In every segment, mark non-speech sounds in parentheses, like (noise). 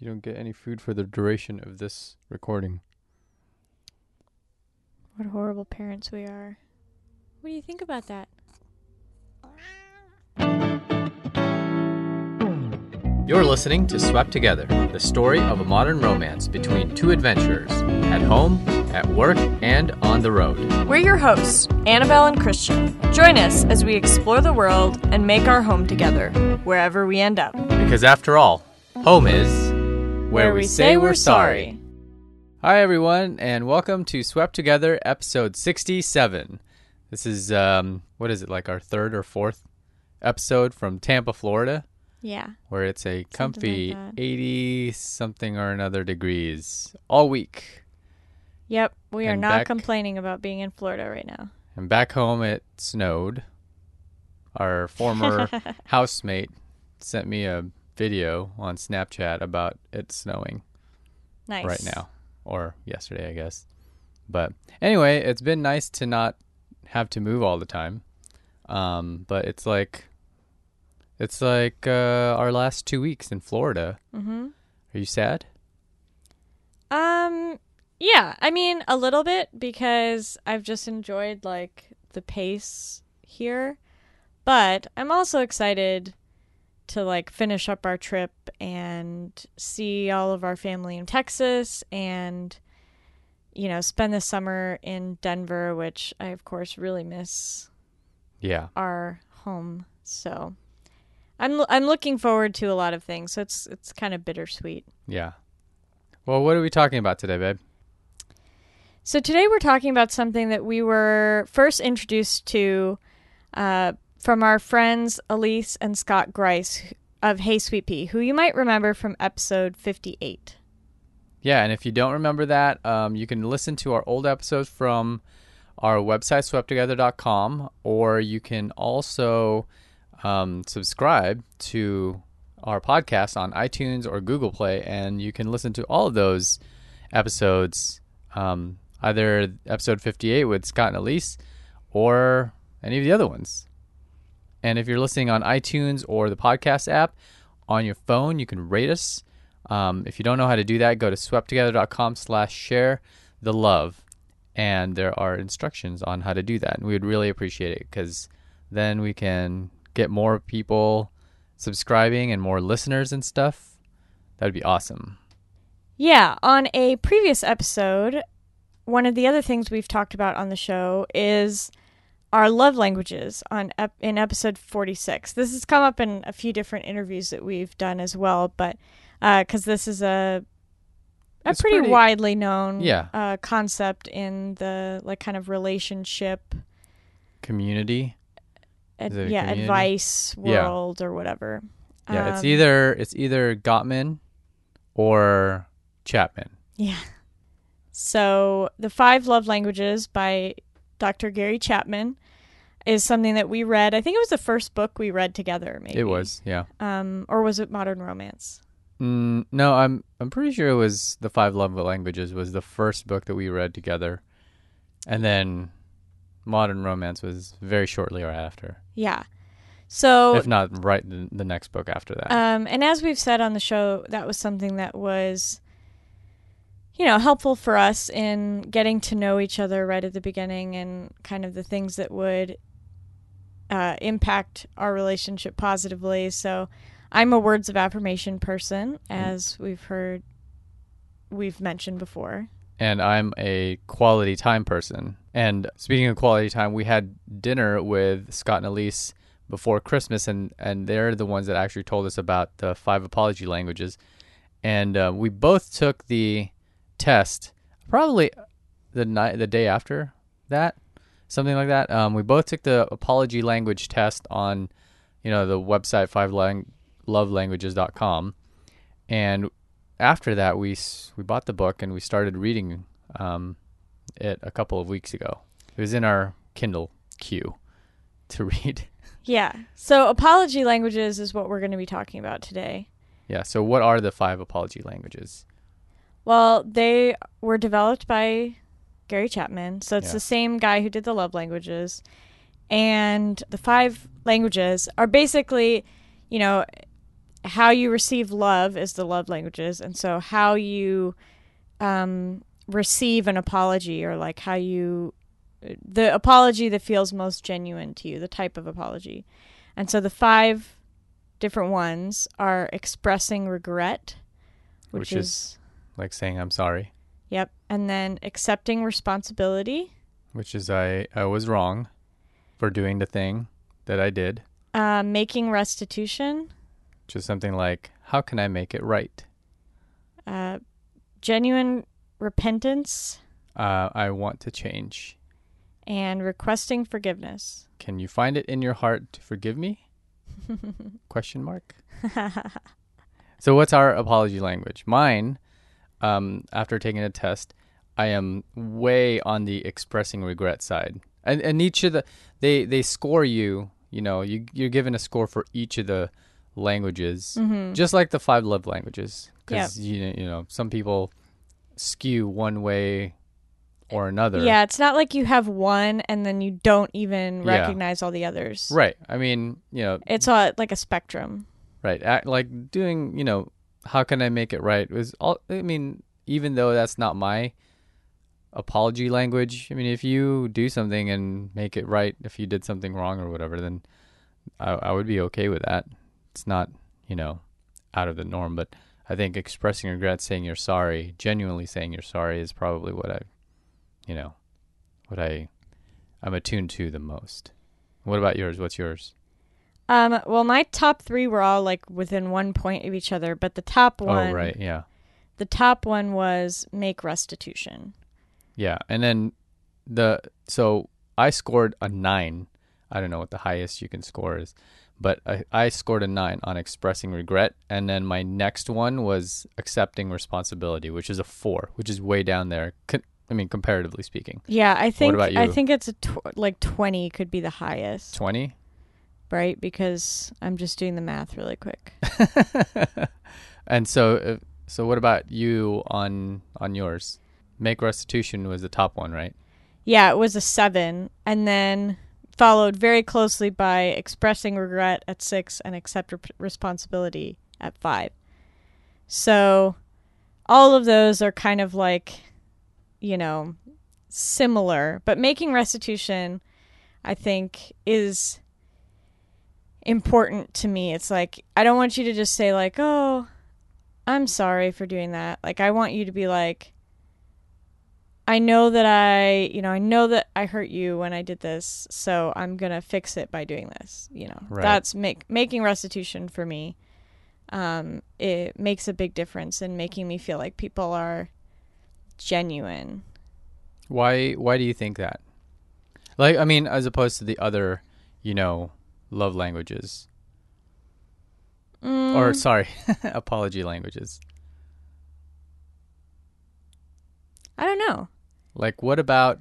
You don't get any food for the duration of this recording. What horrible parents we are. What do you think about that? You're listening to Swept Together, the story of a modern romance between two adventurers at home, at work, and on the road. We're your hosts, Annabelle and Christian. Join us as we explore the world and make our home together, wherever we end up. Because after all, home is where, we, say, we're sorry. Hi, everyone, and welcome to Swept Together, episode 67. This is, um, what is it, like our third or fourth episode from Tampa, Florida, Yeah. where it's a comfy like 80 something or another degrees all week. Yep. We are not back- complaining about being in Florida right now. And back home, it snowed. Our former (laughs) housemate sent me a video on Snapchat about it snowing. Nice. right now or yesterday, I guess. But anyway, it's been nice to not have to move all the time. Um, but it's like it's like uh, our last two weeks in Florida. Mm-hmm. Are you sad? Um. Yeah. I mean, a little bit because I've just enjoyed like the pace here, but I'm also excited to like finish up our trip and see all of our family in Texas and you know spend the summer in Denver, which I of course really miss Yeah. our home. So I'm I'm looking forward to a lot of things. So it's it's kind of bittersweet. Yeah. Well, what are we talking about today, babe? So today we're talking about something that we were first introduced to uh, from our friends Elise and Scott Grice of Hey Sweet Pea, who you might remember from episode 58. Yeah, and if you don't remember that, um, you can listen to our old episodes from our website, swepttogether.com, or you can also um, subscribe to our podcast on iTunes or Google Play, and you can listen to all of those episodes, um, either episode 58 with Scott and Elise or any of the other ones. And if you're listening on iTunes or the podcast app on your phone, you can rate us. Um, if you don't know how to do that, go to swepttogether.com slash share the love. And there are instructions on how to do that. And we would really appreciate it because then we can get more people subscribing and more listeners and stuff. That would be awesome. Yeah, on a previous episode, one of the other things we've talked about on the show is our love languages on ep- in episode 46. This has come up in a few different interviews that we've done as well, but because this is a a pretty, pretty- widely known Yeah. uh, concept in the like kind of relationship Community. ad- Is it a yeah community? advice Yeah. world or whatever. Yeah, it's Um, either it's either Gottman or Chapman. Yeah. So, The Five Love Languages by Dr. Gary Chapman is something that we read. I think it was the first book we read together, maybe. It was, yeah. Um, or was it Modern Romance? Mm, no, I'm I'm pretty sure it was the Five Love Languages was the first book that we read together, and then Modern Romance was very shortly after, Yeah. So, if not right the, the next book after that. um, and as we've said on the show, that was something that was, you know, helpful for us in getting to know each other right at the beginning and kind of the things that would uh, impact our relationship positively. So I'm a words of affirmation person, as we've heard, we've mentioned before. and I'm a quality time person. And speaking of quality time, we had dinner with Scott and Elise before Christmas, and and they're the ones that actually told us about the five apology languages. And uh, we both took the test probably the night the day after that, something like that. Um, we both took the apology language test on, you know, the website five lang- love lovelanguages.com, and after that we we bought the book and we started reading um, it a couple of weeks ago. It was in our Kindle queue (laughs) to read. Yeah. So apology languages is what we're going to be talking about today. yeah. So what are the five apology languages? Well, they were developed by Gary Chapman. So it's Yeah. the same guy who did the love languages. And the five languages are basically, you know, how you receive love is the love languages, and so how you um, receive an apology or like how you the apology that feels most genuine to you, the type of apology. And so the five different ones are expressing regret, which, Which is- like saying I'm sorry, yep, and then accepting responsibility, which is I I was wrong for doing the thing that I did, uh, making restitution, which is something like how can I make it right? uh, genuine repentance, Uh, I want to change. and requesting forgiveness. Can you find it in your heart to forgive me? (laughs) Question mark. (laughs) So what's our apology language? Mine, um, after taking a test, I am way on the expressing regret side. And and each of the they they score you, you know, you you're given a score for each of the languages, Mhm. just like the five love languages. Because you you know some people skew one way or another. Yeah, it's not like you have one and then you don't even Yeah. recognize all the others. Right. I mean, you know, It's a, like a spectrum. Right. Like doing, you know, how can I make it right was all I mean, even though that's not my apology language, I mean, if you do something and make it right, if you did something wrong or whatever, then I, I would be okay with that. It's not, you know, out of the norm, but I think expressing regret, saying you're sorry, genuinely saying you're sorry is probably what I, you know, what I, I'm attuned to the most. What about yours? What's yours? Um, well, my top three were all like within one point of each other, but the top one, Oh, right. Yeah. the top one was make restitution. Yeah, and then the so I scored a nine. I don't know what the highest you can score is, but I, I scored a nine on expressing regret, and then my next one was accepting responsibility, which is a four, which is way down there. I mean, comparatively speaking, Yeah, I think about I you? think it's a tw- like twenty could be the highest, twenty. Right? Because I'm just doing the math really quick. (laughs) and so, uh, so what about you on on yours? Make restitution was the top one, right? Yeah, it was a seven, and then followed very closely by expressing regret at six and accept rep- responsibility at five. So, all of those are kind of like, you know, similar, but making restitution, I think, is important to me. It's like, I don't want you to just say, like, oh, I'm sorry for doing that. Like, I want you to be like, I know that I, you know, I know that I hurt you when I did this, so I'm gonna fix it by doing this. You know, Right. that's make making restitution for me. Um, it makes a big difference in making me feel like people are genuine. Why why do you think that? Like I mean as opposed to the other, you know, love languages Mm, or sorry, (laughs) apology languages. I don't know. Like what about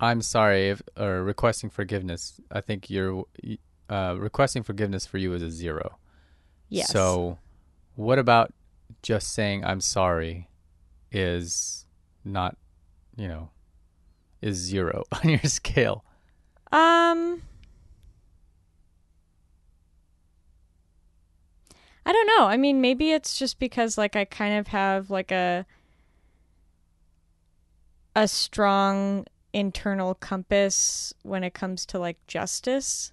I'm sorry if or requesting forgiveness? I think you're uh requesting forgiveness for you is a 0. Yes. So what about just saying I'm sorry is not, you know, is 0 (laughs) on your scale? Um I don't know. I mean, maybe it's just because like I kind of have like a a strong internal compass when it comes to like justice.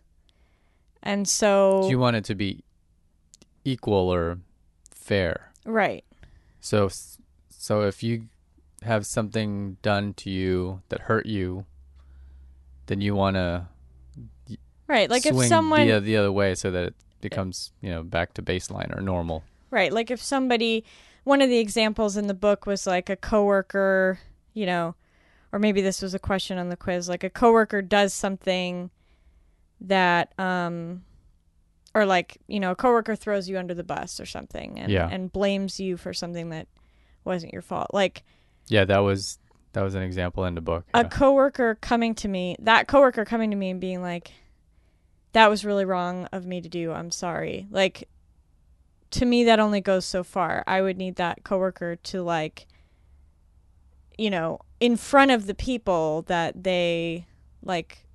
And so Do you want it to be equal or fair? right. So, so if you have something done to you that hurt you, then you want to Right. Like if someone the, the other way so that it becomes you know back to baseline or normal. Right. Like if somebody, one of the examples in the book was like a coworker, you know, or maybe this was a question on the quiz, like a coworker does something that, um, or like, you know, a coworker throws you under the bus or something and, Yeah. and blames you for something that wasn't your fault. Like Yeah, that was that was an example in the book. a yeah. coworker coming to me, that coworker coming to me and being like, that was really wrong of me to do. I'm sorry. Like, to me, that only goes so far. I would need that coworker to, like, you know, in front of the people that they, like,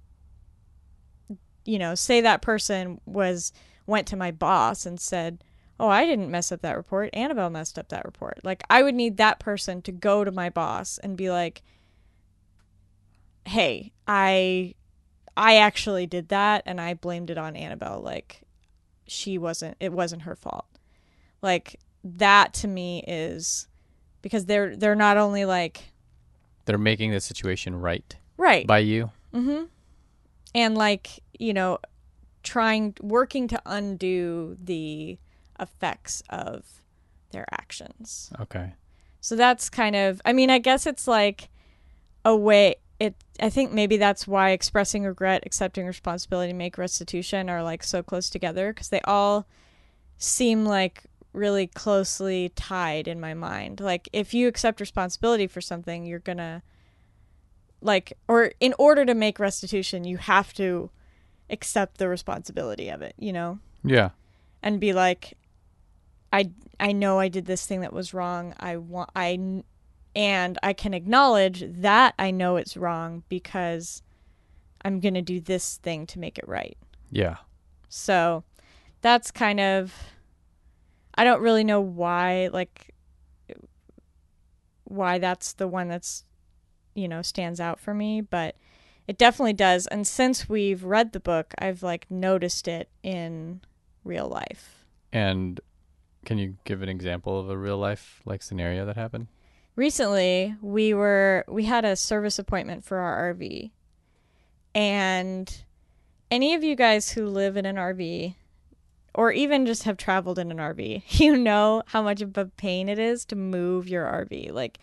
you know, say that person was, went to my boss and said, oh, I didn't mess up that report. Annabelle messed up that report. Like, I would need that person to go to my boss and be like, hey, I. I actually did that and I blamed it on Annabelle. Like, she wasn't, it wasn't her fault. Like, that to me is because they're, they're not only like, They're making the situation right right. by you. Mm-hmm. And like, you know, trying working to undo the effects of their actions. Okay. So that's kind of I mean, I guess it's like a way it I think maybe that's why expressing regret, accepting responsibility, make restitution are like so close together because they all seem like really closely tied in my mind. Like if you accept responsibility for something, you're going to like or in order to make restitution, you have to accept the responsibility of it, you know? Yeah. and be like i i know i did this thing that was wrong i want i and i can acknowledge that i know it's wrong because i'm going to do this thing to make it right Yeah. so that's kind of i don't really know why like why that's the one that's you know stands out for me but it definitely does and since we've read the book i've like noticed it in real life And can you give an example of a real life like scenario that happened? Recently we were we had a service appointment for our RV. And any of you guys who live in an RV or even just have traveled in an RV, (laughs) you know how much of a pain it is to move your RV. Like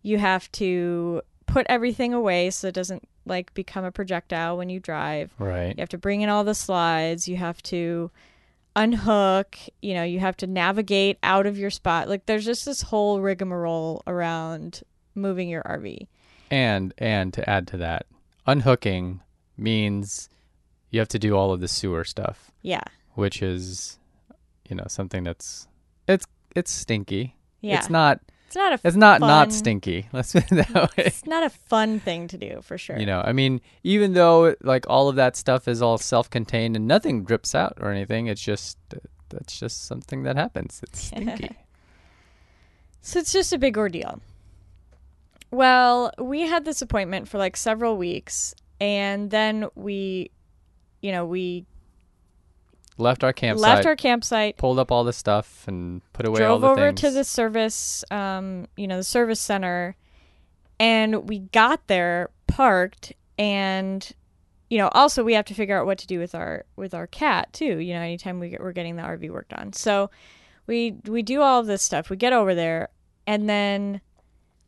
you have to put everything away so it doesn't like become a projectile when you drive. Right. You have to bring in all the slides. You have to unhook. You know, you have to navigate out of your spot. Like, there's just this whole rigmarole around moving your RV. And and to add to that, unhooking means you have to do all of the sewer stuff, Yeah. which is you know, something that's it's it's stinky. Yeah. It's not It's not a. it's not fun, not stinky. (laughs) Let's put it that way. It's not a fun thing to do for sure. You know, I mean, even though like all of that stuff is all self-contained and nothing drips out or anything, it's just uh, that's just something that happens. It's (laughs) stinky. So it's just a big ordeal. Well, we had this appointment for like several weeks, and then we, you know, we Left our campsite, left our campsite, pulled up all the stuff, and put away all drove the over things. to the service, um, you know, the service center, and we got there, parked, and you know, also we have to figure out what to do with our with our cat too. You know, anytime we get, we're getting the RV worked on, so we we do all of this stuff. We get over there, and then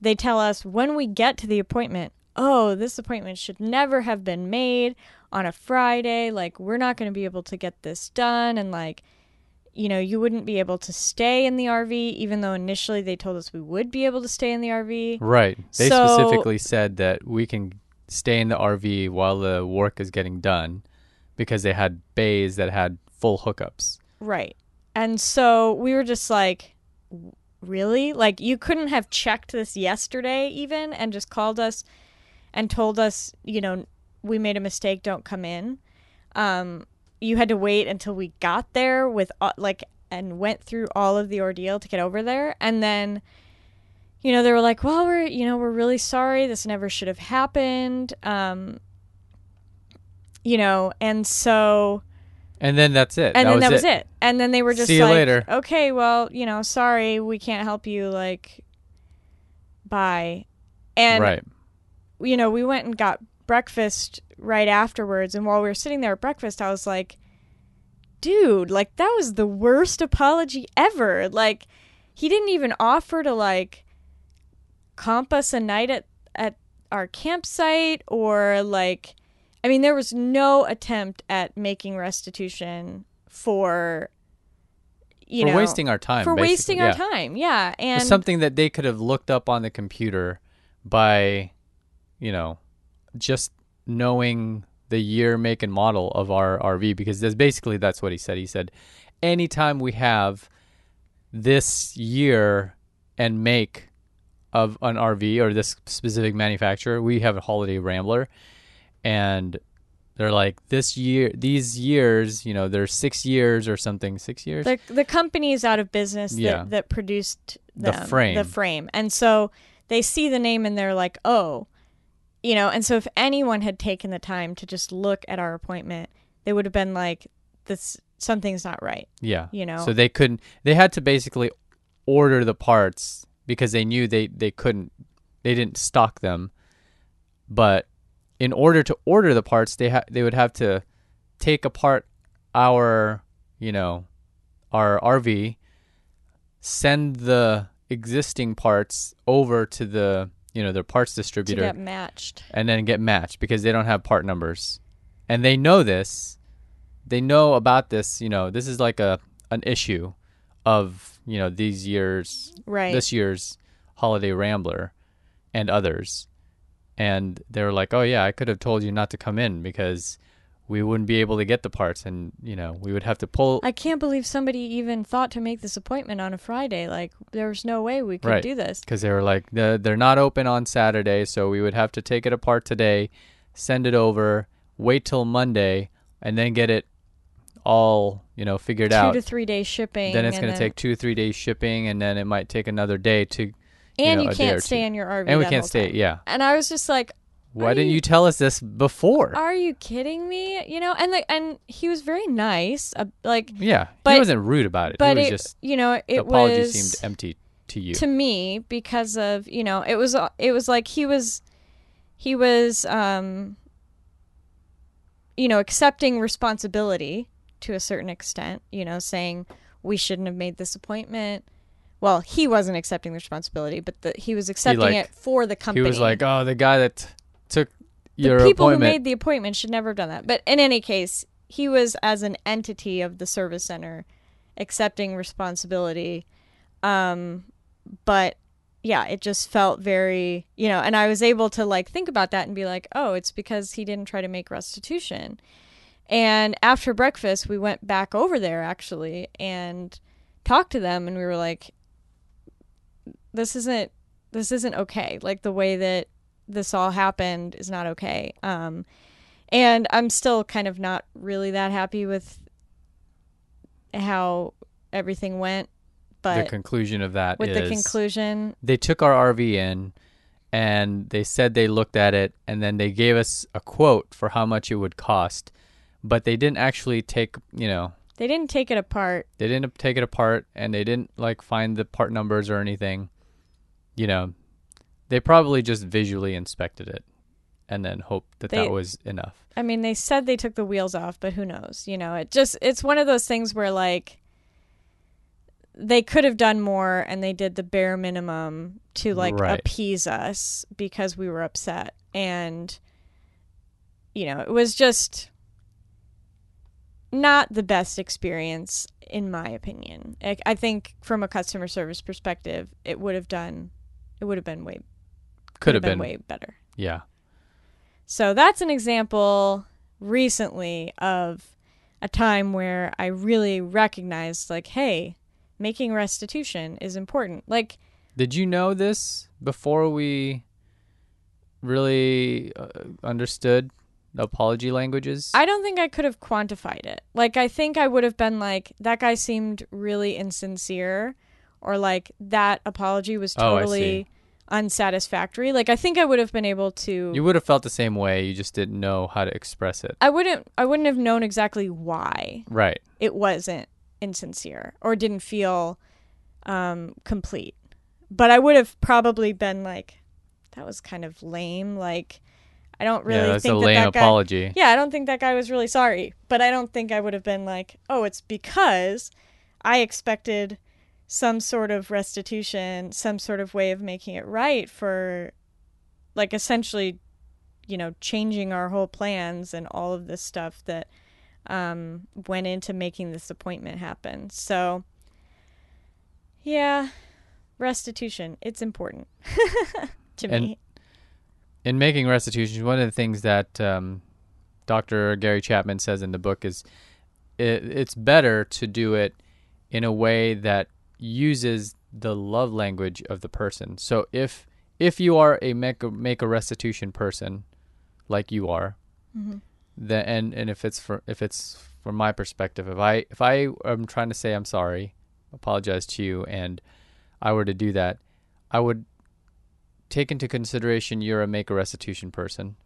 they tell us when we get to the appointment. Oh, this appointment should never have been made on a Friday. Like, we're not going to be able to get this done. And, like, you know, you wouldn't be able to stay in the RV, even though initially they told us we would be able to stay in the RV. Right. They So- specifically said that we can stay in the RV while the work is getting done because they had bays that had full hookups. Right. And so we were just like, really? Like, you couldn't have checked this yesterday, even, and just called us and told us, you know, we made a mistake, don't come in. Um, you had to wait until we got there with, uh, like, and went through all of the ordeal to get over there. And then, you know, they were like, well, we're, you know, we're really sorry. This never should have happened. Um, you know, and so And then that's it. and that then was that it. was it. And then they were just See you like, later. okay, well, you know, sorry, we can't help you. Like, bye. And right. you know, we went and got breakfast right afterwards. And while we were sitting there at breakfast, I was like, dude, like that was the worst apology ever. Like, he didn't even offer to like comp us a night at at our campsite or like I mean there was no attempt at making restitution for you for know wasting our time. for basically. wasting our time. Yeah, and something that they could have looked up on the computer by, you know, just knowing the year, make, and model of our RV because that's basically that's what he said. He said, anytime we have this year and make of an RV or this specific manufacturer, we have a Holiday Rambler, and they're like this year, these years, you know, there's six years or something, six years. the the company's out of business that, Yeah. that produced The frame. the frame and so they see the name and they're like oh you know and so if anyone had taken the time to just look at our appointment they would have been like this something's not right yeah, you know So they couldn't. They had to basically order the parts because they knew they they couldn't. They didn't stock them, but in order to order the parts, they ha- they would have to take apart our you know our RV, send the existing parts over to the you know their parts to distributor, get matched and then get matched because they don't have part numbers. And they know this. They know about this, you know, this is like a an issue of, you know, these years right this year's holiday rambler and others. And they're like, "Oh yeah, I could have told you not to come in because we wouldn't be able to get the parts and, you know, we would have to pull I can't believe somebody even thought to make this appointment on a Friday. Like, there was no way we could Right. do this. because they were like they're not open on Saturday, so we would have to take it apart today, send it over, wait till Monday, and then get it all you know figured Two out. to three days shipping. then it's going to take two three days shipping, and then it might take another day to. And know, you day or can't stay two. in your RV. and we can't stay. time. Yeah. And I was just like, Why Are didn't you- you tell us this before? "Are you kidding me?" You know, and the, and he was very nice. Uh, like, yeah, but, he wasn't rude about it. but he was it, just you know, the it apology was seemed empty to you. to me because of you know it was it was like he was he was um you know accepting responsibility to a certain extent you know saying we shouldn't have made this appointment well he wasn't accepting the responsibility but the, he was accepting like- it for the company. he was like, "Oh, the guy that took your appointment. the people who made the appointment should never have done that. But in any case he was as an entity of the service center accepting responsibility. Um but yeah it just felt very you know and i was able to like think about that and be like oh it's because he didn't try to make restitution. And after breakfast we went back over there actually and talked to them and we were like this isn't this isn't okay. Like the way that this all happened is not okay um and i'm still kind of not really that happy with how everything went But the conclusion of that with the conclusion they took our RV in and they said they looked at it and then they gave us a quote for how much it would cost, but they didn't actually take, you know, they didn't take it apart they didn't take it apart and they didn't like find the part numbers or anything. You know, they probably just visually inspected it and then hoped that They- that was enough. I mean, they said they took the wheels off, but who knows? You know, it just it's one of those things where like they could have done more and they did the bare minimum to like Right. appease us because we were upset and you know, it was just not the best experience in my opinion. I, I think from a customer service perspective, it would have done it would have been way Could have been been, way better. yeah. So that's an example recently of a time where I really recognized, like, hey, making restitution is important. Like, Did you know this before we really uh, understood apology languages? I don't think I could have quantified it. Like, I think I would have been like, that guy seemed really insincere, or like, that apology was Oh, I totally unsatisfactory. Like, I think I would have been able to. You would have felt the same way. You just didn't know how to express it. I wouldn't. I wouldn't have known exactly why Right. it wasn't insincere or didn't feel um, complete. But I would have probably been like, that was kind of lame. Like, I don't really yeah, that's think a that lame that guy. apology. Yeah, I don't think that guy was really sorry. But I don't think I would have been like, oh, it's because I expected some sort of restitution, some sort of way of making it right for, like, essentially, you know, changing our whole plans and all of this stuff that um, went into making this appointment happen. So, yeah, restitution, it's important (laughs) to And- me. In making restitution, one of the things that um, Dr. Gary Chapman says in the book is it, it's better to do it in a way that uses the love language of the person. So if if you are a make a, make a restitution person, like you are, Mhm. then and and if it's for if it's from my perspective, if I if I am trying to say I'm sorry, apologize to you, and I were to do that, I would take into consideration you're a make a restitution person,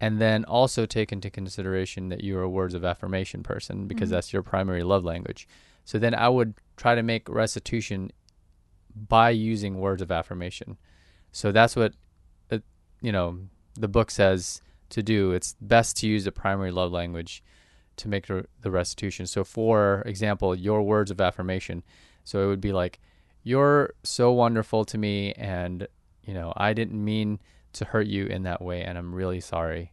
and then also take into consideration that you're a words of affirmation person because Mhm. that's your primary love language. So then I would try to make restitution by using words of affirmation. So that's what, uh, you know, the book says to do. It's best to use the primary love language to make the restitution. So, for example, your words of affirmation. So it would be like, "You're so wonderful to me, and you know, I didn't mean to hurt you in that way, and I'm really sorry."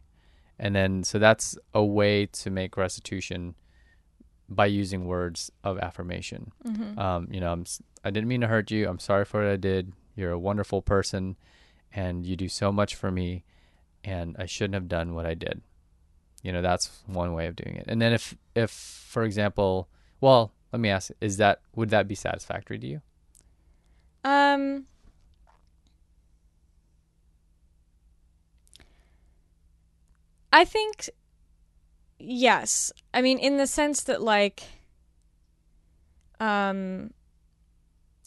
And then, so that's a way to make restitution by using words of affirmation. Mm-hmm. Um, you know, I'm, I didn't mean to hurt you. I'm sorry for what I did. You're a wonderful person, and you do so much for me, and I shouldn't have done what I did. You know, that's one way of doing it. And then if, if for example, well, let me ask: Is that would that be satisfactory to you? Um. I think yes. I mean in the sense that like um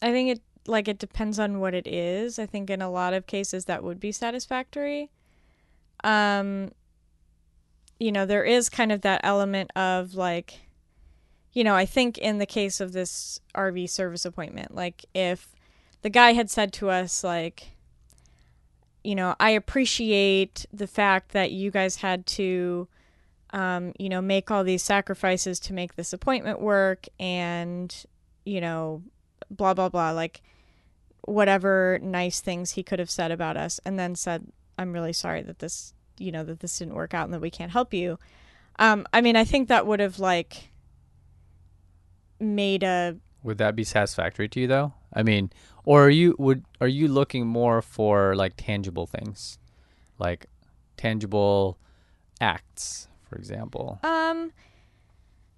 I think it like it depends on what it is. I think in a lot of cases that would be satisfactory. Um you know, there is kind of that element of like you know, I think in the case of this RV service appointment, like if the guy had said to us like you know i appreciate the fact that you guys had to um, you know make all these sacrifices to make this appointment work and you know blah blah blah like whatever nice things he could have said about us and then said i'm really sorry that this you know that this didn't work out and that we can't help you. Um, i mean i think that would have like made a Would that be satisfactory to you though? I mean, or are you would are you looking more for like tangible things, like tangible acts, for example? um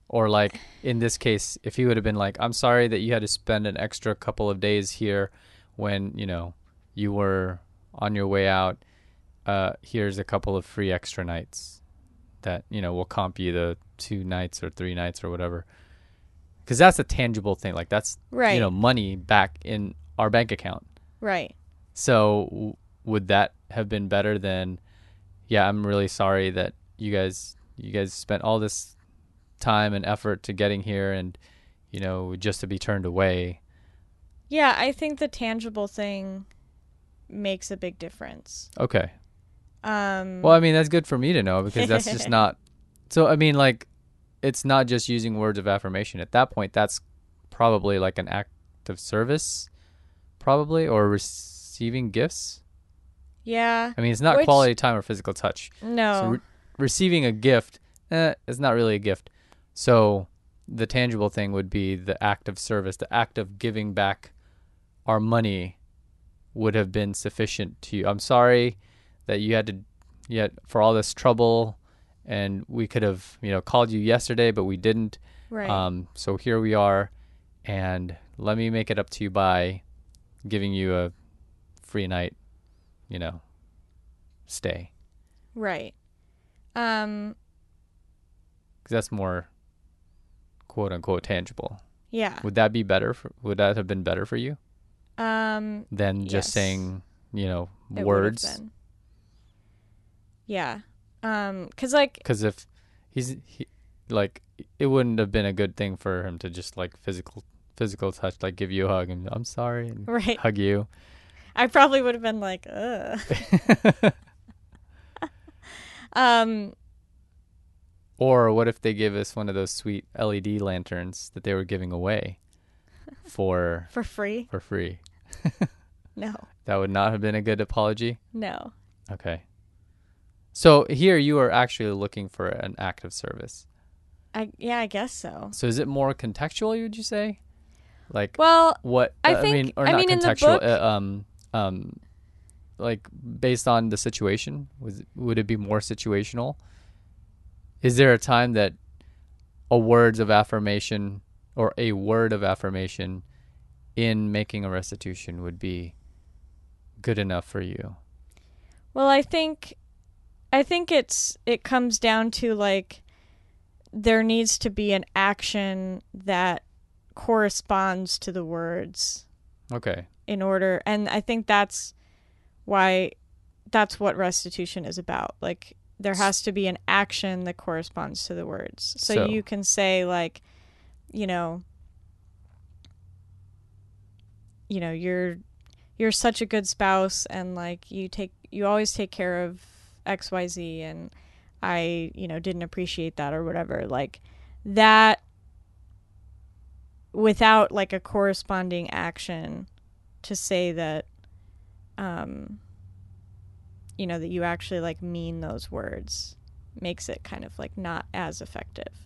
Or like in this case, if he would have been like, "I'm sorry that you had to spend an extra couple of days here when you know you were on your way out. Uh, here's a couple of free extra nights that you know will comp you the two nights or three nights or whatever." Because that's a tangible thing. Like that's right you know money back in our bank account. right So w- would that have been better than? Yeah, I'm really sorry that you guys you guys spent all this time and effort to getting here, and you know just to be turned away. Yeah, I think the tangible thing makes a big difference. Okay. Um Well, I mean that's good for me to know because that's just (laughs) not. So I mean, like, it's not just using words of affirmation. At that point, that's probably like an act of service, probably, or receiving gifts. yeah, I mean, it's not Which- quality time or physical touch. no. So re- receiving a gift, eh, it's not really a gift. So the tangible thing would be the act of service, the act of giving back our money would have been sufficient to you. I'm sorry that you had to yet for all this trouble and we could have, you know, called you yesterday but we didn't. right. Um so here we are and let me make it up to you by giving you a free night, you know, stay. right. Um Cuz that's more quote unquote tangible. yeah. Would that be better? For, would that have been better for you Um than just Yes. saying, you know, it words? Yeah. Um cuz like Because if he's he, like, it wouldn't have been a good thing for him to just like physical physical touch, like give you a hug and I'm sorry and (laughs) right, hug you. I probably would have been like, "Ugh." (laughs) Um or what if they give us one of those sweet LED lanterns that they were giving away for (laughs) for free? for free? (laughs) No. That would not have been a good apology. No. Okay. So here you are actually looking for an act of service. I yeah, I guess so. So is it more contextual? Would you say, like Well, what? I think- mean, or I not mean, contextual. book- uh, um, um, like based on the situation, was would it be more situational? Is there a time that a words of affirmation or a word of affirmation in making a restitution would be good enough for you? Well, I think I think it's it comes down to like there needs to be an action that corresponds to the words Okay. in order and I think that's why that's what restitution is about. Like there has to be an action that corresponds to the words. So, So- you can say like you know you know you're you're such a good spouse and like you take you always take care of xyz and i you know didn't appreciate that or whatever like that without like a corresponding action to say that um you know that you actually like mean those words makes it kind of like not as effective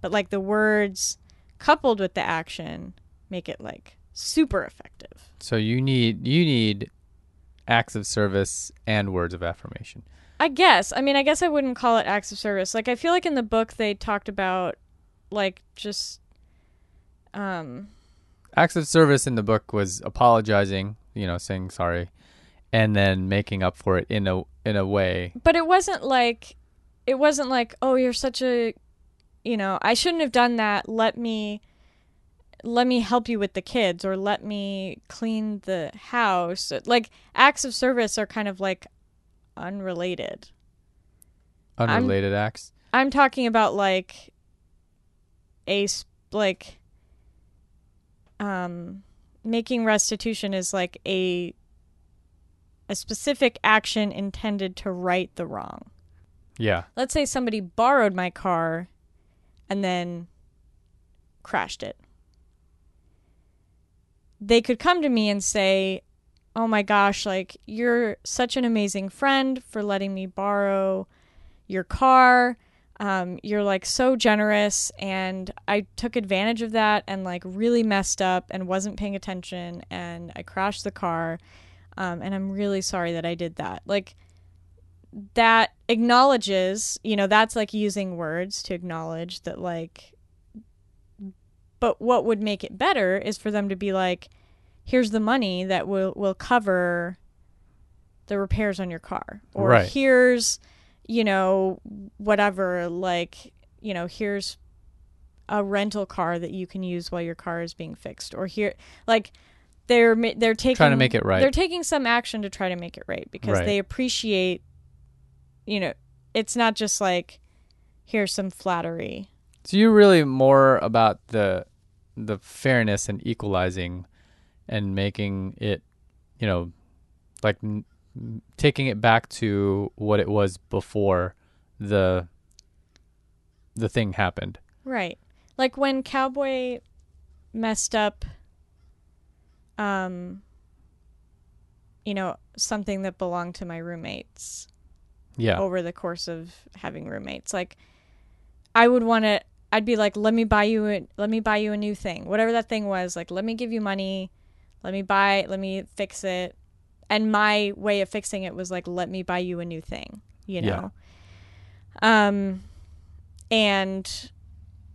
but like the words coupled with the action make it like super effective So you need you need acts of service and words of affirmation. I guess. I mean, I guess I wouldn't call it acts of service. Like I feel like in the book they talked about like just um Acts of service in the book was apologizing, you know, saying sorry, and then making up for it in a in a way. but it wasn't like it wasn't like, "Oh, you're such a you know, I shouldn't have done that. Let me let me help you with the kids or let me clean the house." Like acts of service are kind of like unrelated. Unrelated acts. I'm talking about like a like um making restitution is like a a specific action intended to right the wrong. Yeah. Let's say somebody borrowed my car and then crashed it. They could come to me and say, "Oh my gosh, like you're such an amazing friend for letting me borrow your car. Um, you're like so generous, and I took advantage of that and like really messed up and wasn't paying attention, and I crashed the car. Um, and I'm really sorry that I did that. Like that acknowledges, you know, that's like using words to acknowledge that like. But what would make it better is for them to be like, "Here's the money that will will cover." the repairs on your car or Right. here's you know whatever like you know here's a rental car that you can use while your car is being fixed or here like they're they're taking Trying to make it right. they're taking some action to try to make it right because Right. they appreciate you know it's not just like here's some flattery So you're really more about the the fairness and equalizing and making it, you know, like taking it back to what it was before the the thing happened. Right. Like when Cowboy messed up um you know, something that belonged to my roommates Yeah. over the course of having roommates. Like I would want to I'd be like, "Let me buy you a let me buy you a new thing." Whatever that thing was, like, "Let me give you money. Let me buy, let me fix it." And my way of fixing it was like, "Let me buy you a new thing." You Yeah. know. Um and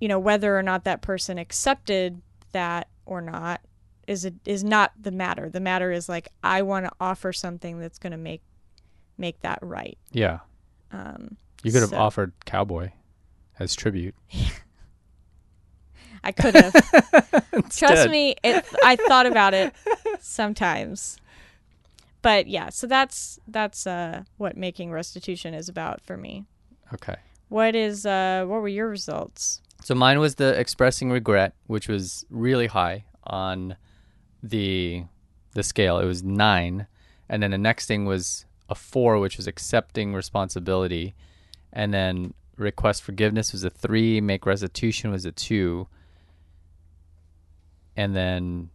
you know whether or not that person accepted that or not is a, is not the matter. The matter is like I want to offer something that's going to make make that right. Yeah. Um, You could have So- offered Cowboy as tribute. (laughs) I could have. (laughs) Trust me, it, I thought about it sometimes. But yeah, so that's that's uh, what making restitution is about for me. Okay. What is uh, what were your results? So mine was the expressing regret, which was really high on the the scale. It was nine, and then the next thing was a four, which was accepting responsibility, and then request forgiveness was a three, make restitution was a two, and then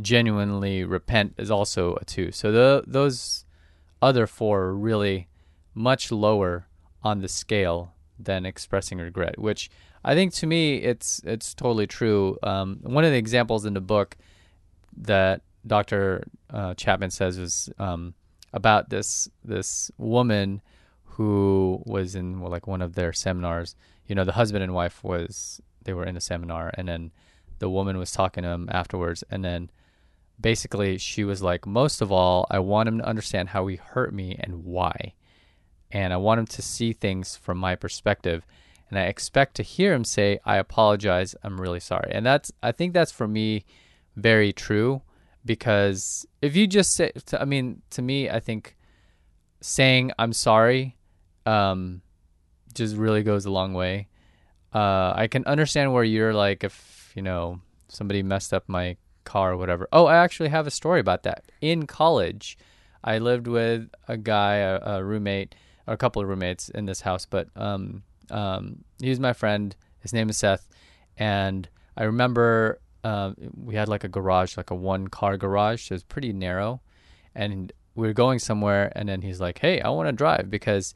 genuinely repent is also a two. So the those other four are really much lower on the scale than expressing regret, which I think to me it's it's totally true. Um, one of the examples in the book that Dr. Uh, Chapman says was um, about this this woman who was in well, like one of their seminars. You know, the husband and wife was they were in a seminar, and then the woman was talking to him afterwards, and then basically she was like, most of all, I want him to understand how he hurt me and why. and I want him to see things from my perspective. And I expect to hear him say, "I apologize. I'm really sorry." And that's I think that's for me very true because if you just say, I mean, to me, I think saying I'm sorry um, just really goes a long way. Uh, I can understand where you're like, if you know somebody messed up my car or whatever. Oh, I actually have a story about that. In college, I lived with a guy, a, a roommate, or a couple of roommates in this house, but um, um, he was my friend. His name is Seth, and I remember uh, we had like a garage, like a one car garage. So it was pretty narrow, and we were going somewhere, and then he's like, "Hey, I want to drive because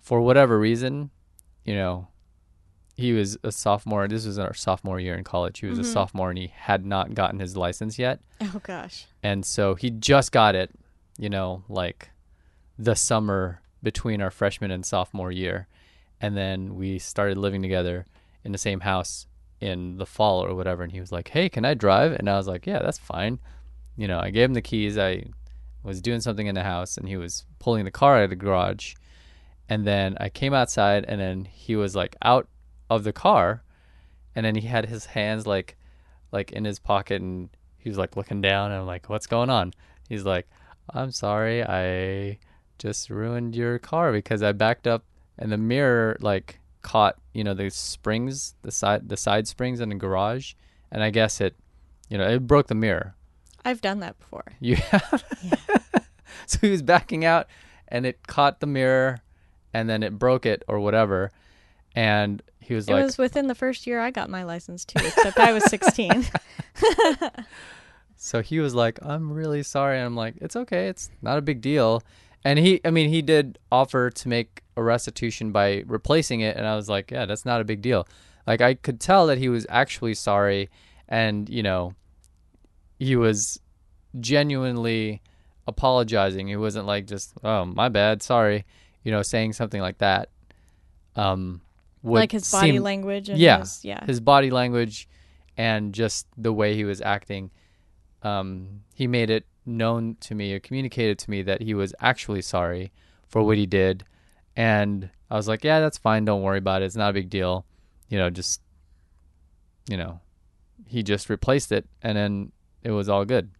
for whatever reason, you know." He was a sophomore. This was our sophomore year in college. He was a mm-hmm. sophomore and he had not gotten his license yet. Oh gosh. And so he just got it, you know, like the summer between our freshman and sophomore year. And then we started living together in the same house in the fall or whatever. And he was like, Hey, can I drive? And I was like, Yeah, that's fine. You know, I gave him the keys. I was doing something in the house and he was pulling the car out of the garage. And then I came outside and then he was like out of the car and then he had his hands like like in his pocket and he was like looking down and I'm like, What's going on? He's like, I'm sorry, I just ruined your car because I backed up and the mirror like caught, you know, the springs, the side the side springs in the garage and I guess it you know, it broke the mirror. I've done that before. (laughs) You have (laughs) so he was backing out and it caught the mirror and then it broke it or whatever. And he was It like was within the first year I got my license too, except I was 16. (laughs) (laughs) So he was like, "I'm really sorry." And I'm like, "It's okay. It's not a big deal." And he, I mean, he did offer to make a restitution by replacing it, and I was like, "Yeah, that's not a big deal." Like I could tell that he was actually sorry, and you know, he was genuinely apologizing. He wasn't like just, "Oh, my bad, sorry," you know, saying something like that. Um, like his body seem- language and yeah, his, yeah. his body language and just the way he was acting um, he made it known to me or communicated to me that he was actually sorry for what he did. And i was like yeah that's fine. Don't worry about it. It's not a big deal. You know just you know he just replaced it and then it was all good.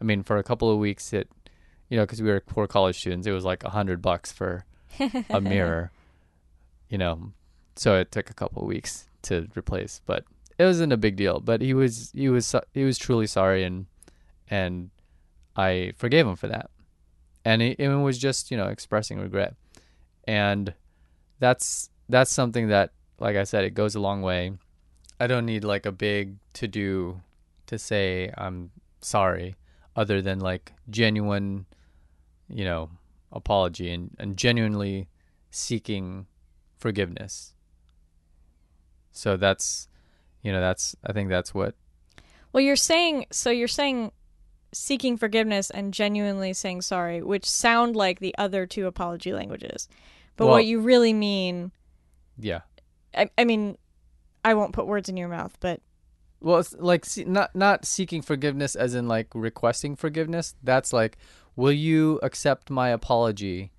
I mean for a couple of weeks it you know because we were poor college students it was like a hundred bucks for (laughs) a mirror you know so it took a couple of weeks to replace but it wasn't a big deal. But he was he was he was truly sorry and and i forgave him for that. And it was just you know expressing regret. And that's that's something that like i said it goes a long way. I don't need like a big to do to say i'm sorry other than like genuine you know apology and, and genuinely seeking forgiveness so that's you know that's i think that's what Well, you're saying so you're saying seeking forgiveness and genuinely saying sorry, which sound like the other two apology languages. But Well- what you really mean, yeah I, I mean, I won't put words in your mouth, but Well, it's like see, not not seeking forgiveness as in like requesting forgiveness. That's like, will you accept my apology?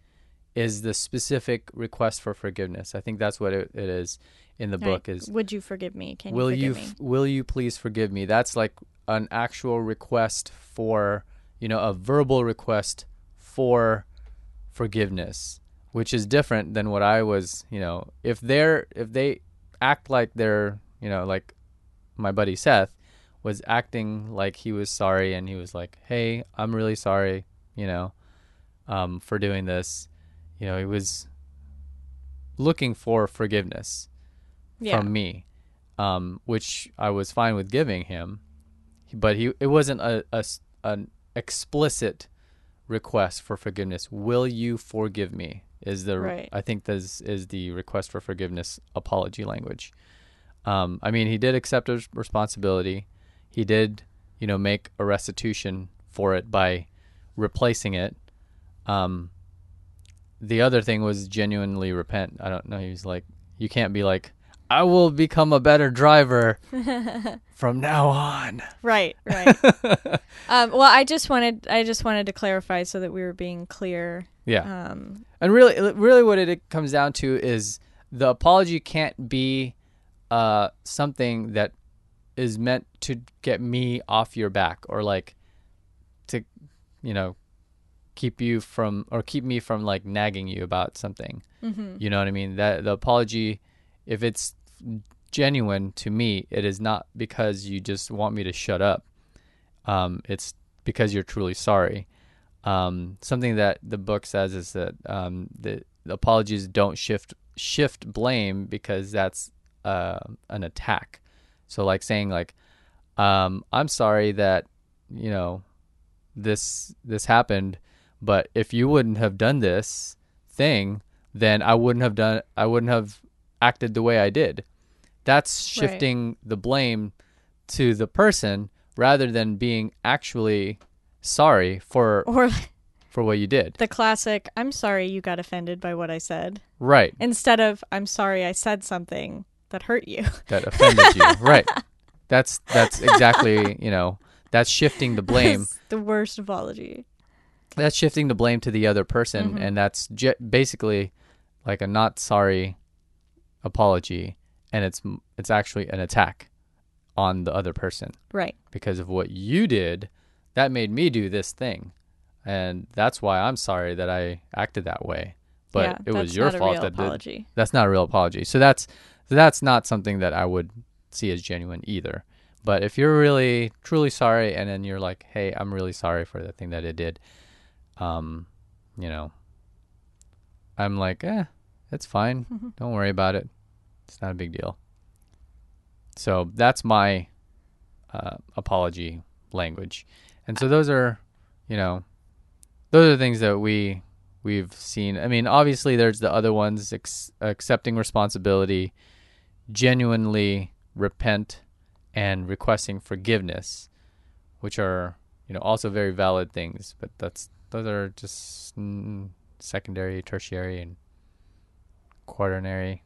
Is the specific request for forgiveness? I think that's what it, it is in the book. like, Is would you forgive me? Can will you you f- will you please forgive me? That's like an actual request for you know a verbal request for forgiveness, which is different than what I was. You know, if they're if they act like they're you know like my buddy Seth was acting like he was sorry and he was like, "Hey, I'm really sorry," you know, um, for doing this. You know, he was looking for forgiveness? Yeah. from me, um, which I was fine with giving him, but he it wasn't a, a an explicit request for forgiveness. Will you forgive me? Is the Right. I think this is the request for forgiveness apology language. Um, I mean, he did accept his responsibility. He did, you know, make a restitution for it by replacing it. Um, the other thing was genuinely repent. I don't know. He was like, you can't be like, I will become a better driver (laughs) from now on. Right, (laughs) right. um, well, I just wanted I just wanted to clarify so that we were being clear. Yeah. Um, And really, really, what it comes down to is the apology can't be uh, something that is meant to get me off your back or like to, you know, keep you from or keep me from like nagging you about something. mhm. You know what I mean? That the apology, if it's genuine to me, it is not because you just want me to shut up. Um, it's because you're truly sorry. Um, something that the book says is that um, the, the apologies don't shift shift blame because that's uh, an attack. So like saying like, um, I'm sorry that you know this this happened, but if you wouldn't have done this thing, then I wouldn't have done I wouldn't have acted the way I did. That's Right. shifting the blame to the person rather than being actually sorry for or (laughs) for what you did. the classic "I'm sorry you got offended by what I said," Right. instead of "I'm sorry I said something that hurt you." (laughs) That offended you. (laughs) Right. That's that's exactly, you know, that's shifting the blame. That's the worst apology. that's shifting the blame to the other person Mhm. and that's je- basically like a not sorry apology and it's it's actually an attack on the other person Right. because of what you did that made me do this thing and that's why I'm sorry that I acted that way but yeah, it was your fault that did, that's not a real apology so that's that's not something that I would see as genuine either but if you're really truly sorry and then you're like hey I'm really sorry for the thing that I did um, you know, I'm like, eh, it's fine. (laughs) Don't worry about it. It's not a big deal. So that's my uh, apology language, and so those are, you know, those are things that we we've seen. I mean, obviously, there's the other ones: ex- accepting responsibility, genuinely repent, and requesting forgiveness, which are you know also very valid things. But that's those are just mm, secondary, tertiary, and quaternary.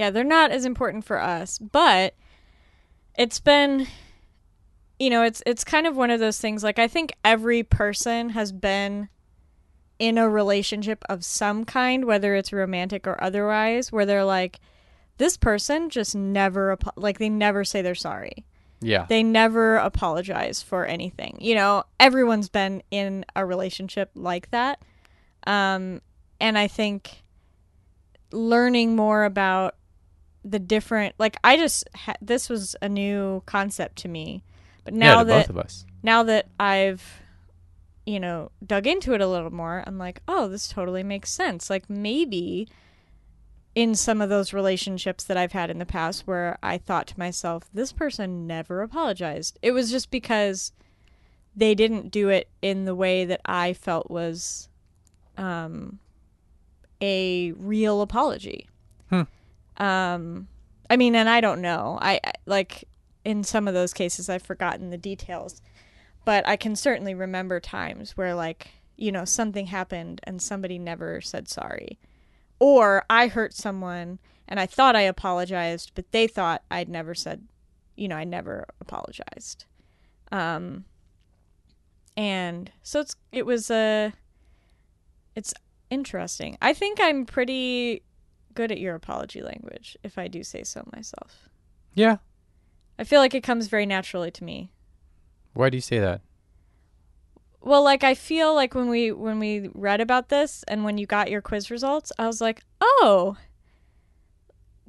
Yeah, they're not as important for us, but it's been you know, it's it's kind of one of those things like I think every person has been in a relationship of some kind, whether it's romantic or otherwise, where they're like this person just never like they never say they're sorry. Yeah. They never apologize for anything. You know, everyone's been in a relationship like that. Um, and I think learning more about the different, like, I just, ha- this was a new concept to me. But now yeah, that, both of us. now that I've, you know, dug into it a little more, I'm like, oh, this totally makes sense. Like, maybe in some of those relationships that I've had in the past where I thought to myself, this person never apologized. It was just because they didn't do it in the way that I felt was um, a real apology. Um, I mean, and I don't know. I, I like in some of those cases, I've forgotten the details, but I can certainly remember times where, like, you know, something happened and somebody never said sorry or I hurt someone and I thought I apologized, but they thought I'd never said, you know, I never apologized. Um, and so it's it was a, it's interesting. I think I'm pretty good at your apology language, if I do say so myself. Yeah. I feel like it comes very naturally to me. Why do you say that? Well, like I feel like when we when we read about this and when you got your quiz results, I was like, "Oh,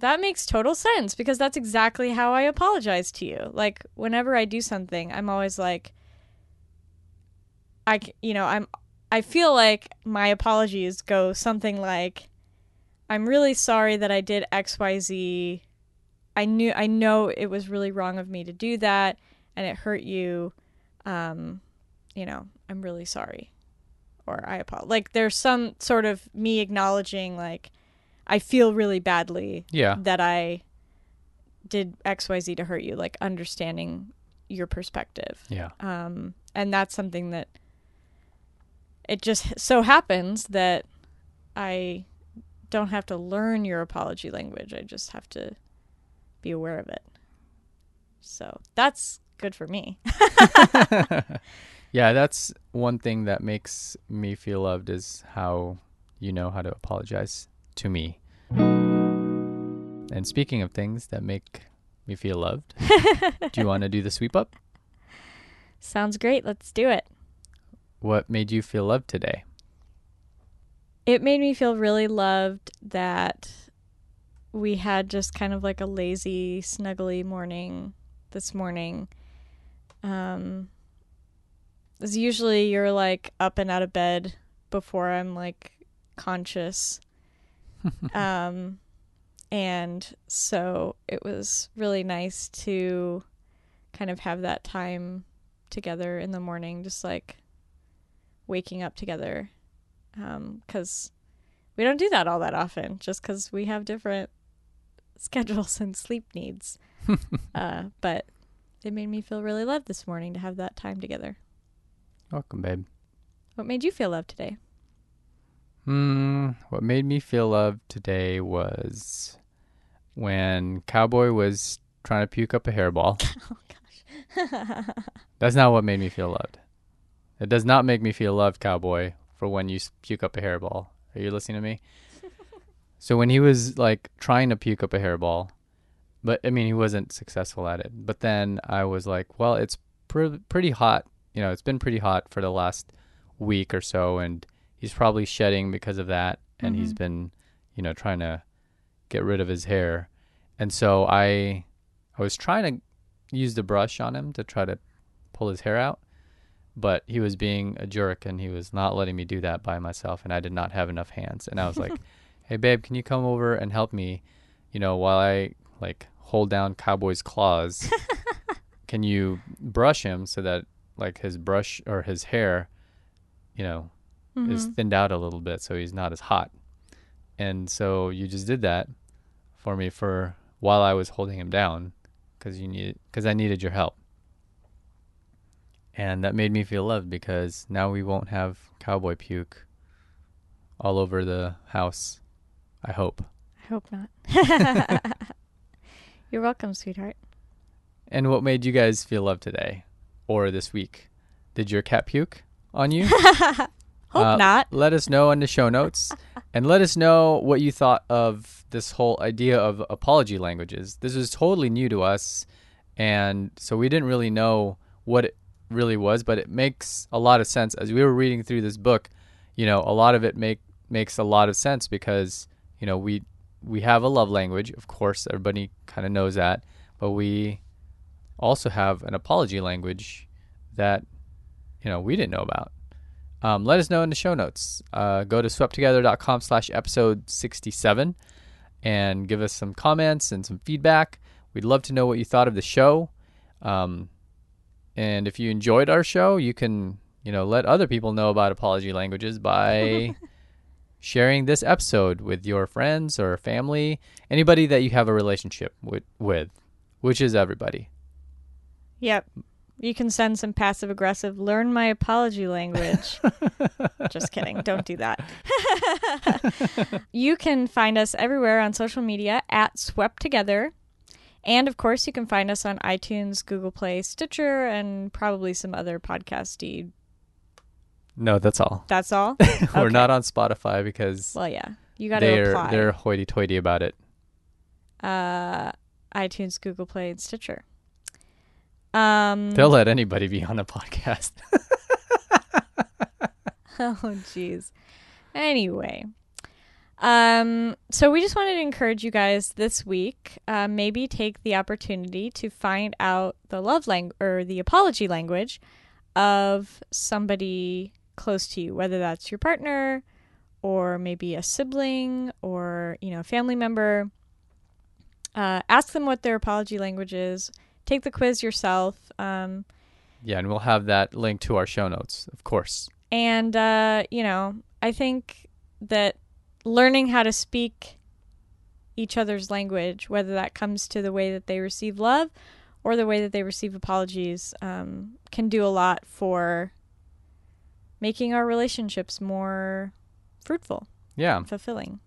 that makes total sense because that's exactly how I apologize to you. Like whenever I do something, I'm always like I you know, I'm I feel like my apologies go something like I'm really sorry that I did XYZ. I knew I know it was really wrong of me to do that and it hurt you. Um you know, I'm really sorry. Or I apologize. Like there's some sort of me acknowledging like I feel really badly Yeah. that I did XYZ to hurt you, like understanding your perspective. Yeah. Um and that's something that it just so happens that I don't have to learn your apology language. I just have to be aware of it. So that's good for me. (laughs) yeah, that's one thing that makes me feel loved is how you know how to apologize to me. And speaking of things that make me feel loved, do you want to do the sweep up? (laughs) Sounds great. Let's do it. What made you feel loved today? It made me feel really loved that we had just kind of like a lazy, snuggly morning this morning. Um, as usually you're like up and out of bed before I'm like conscious. (laughs) um, and so it was really nice to kind of have that time together in the morning, just like waking up together. Because um, we don't do that all that often, just because we have different (laughs) schedules and sleep needs. (laughs) uh, but it made me feel really loved this morning to have that time together. Welcome, babe. What made you feel loved today? Hmm. What made me feel loved today was when Cowboy was trying to puke up a hairball. (laughs) oh gosh. That's not what made me feel loved. It does not make me feel loved, Cowboy, for when you puke up a hairball. Are you listening to me? (laughs) so when he was like trying to puke up a hairball, but I mean he wasn't successful at it. But then I was like, well, it's pr- pretty hot. You know, it's been pretty hot for the last week or so, and he's probably shedding because of that, and mm-hmm. he's been, you know, trying to get rid of his hair. And so I I was trying to use the brush on him to try to pull his hair out, but he was being a jerk and he was not letting me do that by myself and I did not have enough hands. And I was like, (laughs) "Hey babe, can you come over and help me, you know, while I like hold down Cowboy's claws? (laughs) can you brush him so that like his brush or his hair, you know, mm-hmm. is thinned out a little bit so he's not as hot?" And so you just did that for me for while I was holding him down because you need because I needed your help. And that made me feel loved because now we won't have cowboy puke all over the house. I hope. I hope not. (laughs) You're welcome, sweetheart. And what made you guys feel loved today or this week? Did your cat puke on you? (laughs) Hope uh, not. Let us know in the show notes. (laughs) and let us know what you thought of this whole idea of apology languages. This is totally new to us. And so we didn't really know what it really was, but it makes a lot of sense. As we were reading through this book, you know, a lot of it make makes a lot of sense because, you know, we we have a love language, of course, everybody kind of knows that, but we also have an apology language that, you know, we didn't know about. Um, let us know in the show notes. Uh, go to swepttogether.com slash episode 67 and give us some comments and some feedback. We'd love to know what you thought of the show. Um, and if you enjoyed our show, you can, you know, let other people know about apology languages by (laughs) sharing this episode with your friends or family, anybody that you have a relationship with, with which is everybody. Yep. You can send some passive aggressive, learn my apology language. (laughs) Just kidding. Don't do that. (laughs) you can find us everywhere on social media at Swept Together. And of course, you can find us on iTunes, Google Play, Stitcher, and probably some other podcasty. No, that's all. That's all. (laughs) We're okay. not on Spotify because. Well, yeah, you got to apply. They're hoity-toity about it. Uh, iTunes, Google Play, and Stitcher. Um, They'll let anybody be on a podcast. (laughs) (laughs) oh, jeez. Anyway, um, so we just wanted to encourage you guys this week. Uh, maybe take the opportunity to find out the love language or the apology language of somebody close to you, whether that's your partner or maybe a sibling or you know a family member. Uh, ask them what their apology language is take the quiz yourself. Um, yeah, and we'll have that link to our show notes, of course. And uh, you know, I think that learning how to speak each other's language, whether that comes to the way that they receive love or the way that they receive apologies, um, can do a lot for making our relationships more fruitful. Yeah. fulfilling.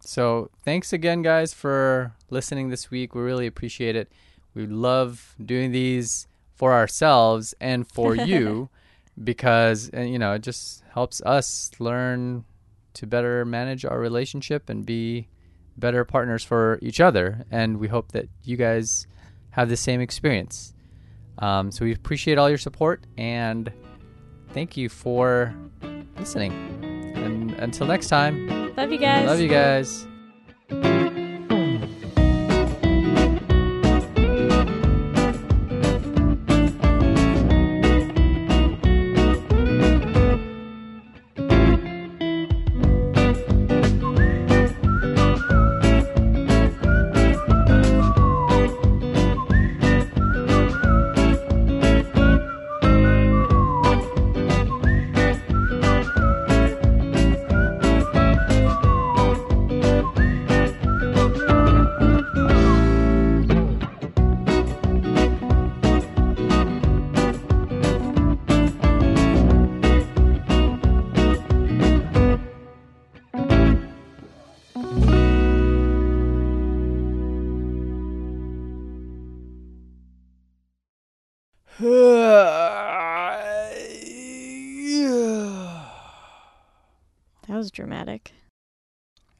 So thanks again, guys, for listening this week. We really appreciate it. We love doing these for ourselves and for (laughs) you because uh, you know it just helps us learn to better manage our relationship and be better partners for each other. And we hope that you guys have the same experience. Um, so we appreciate all your support and thank you for listening. And until next time, Love you guys. love you guys.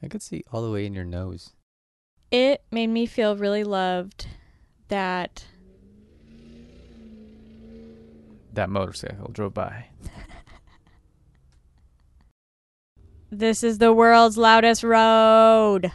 I could see all the way in your nose. It made me feel really loved that That motorcycle drove by. (laughs) this is the world's loudest road.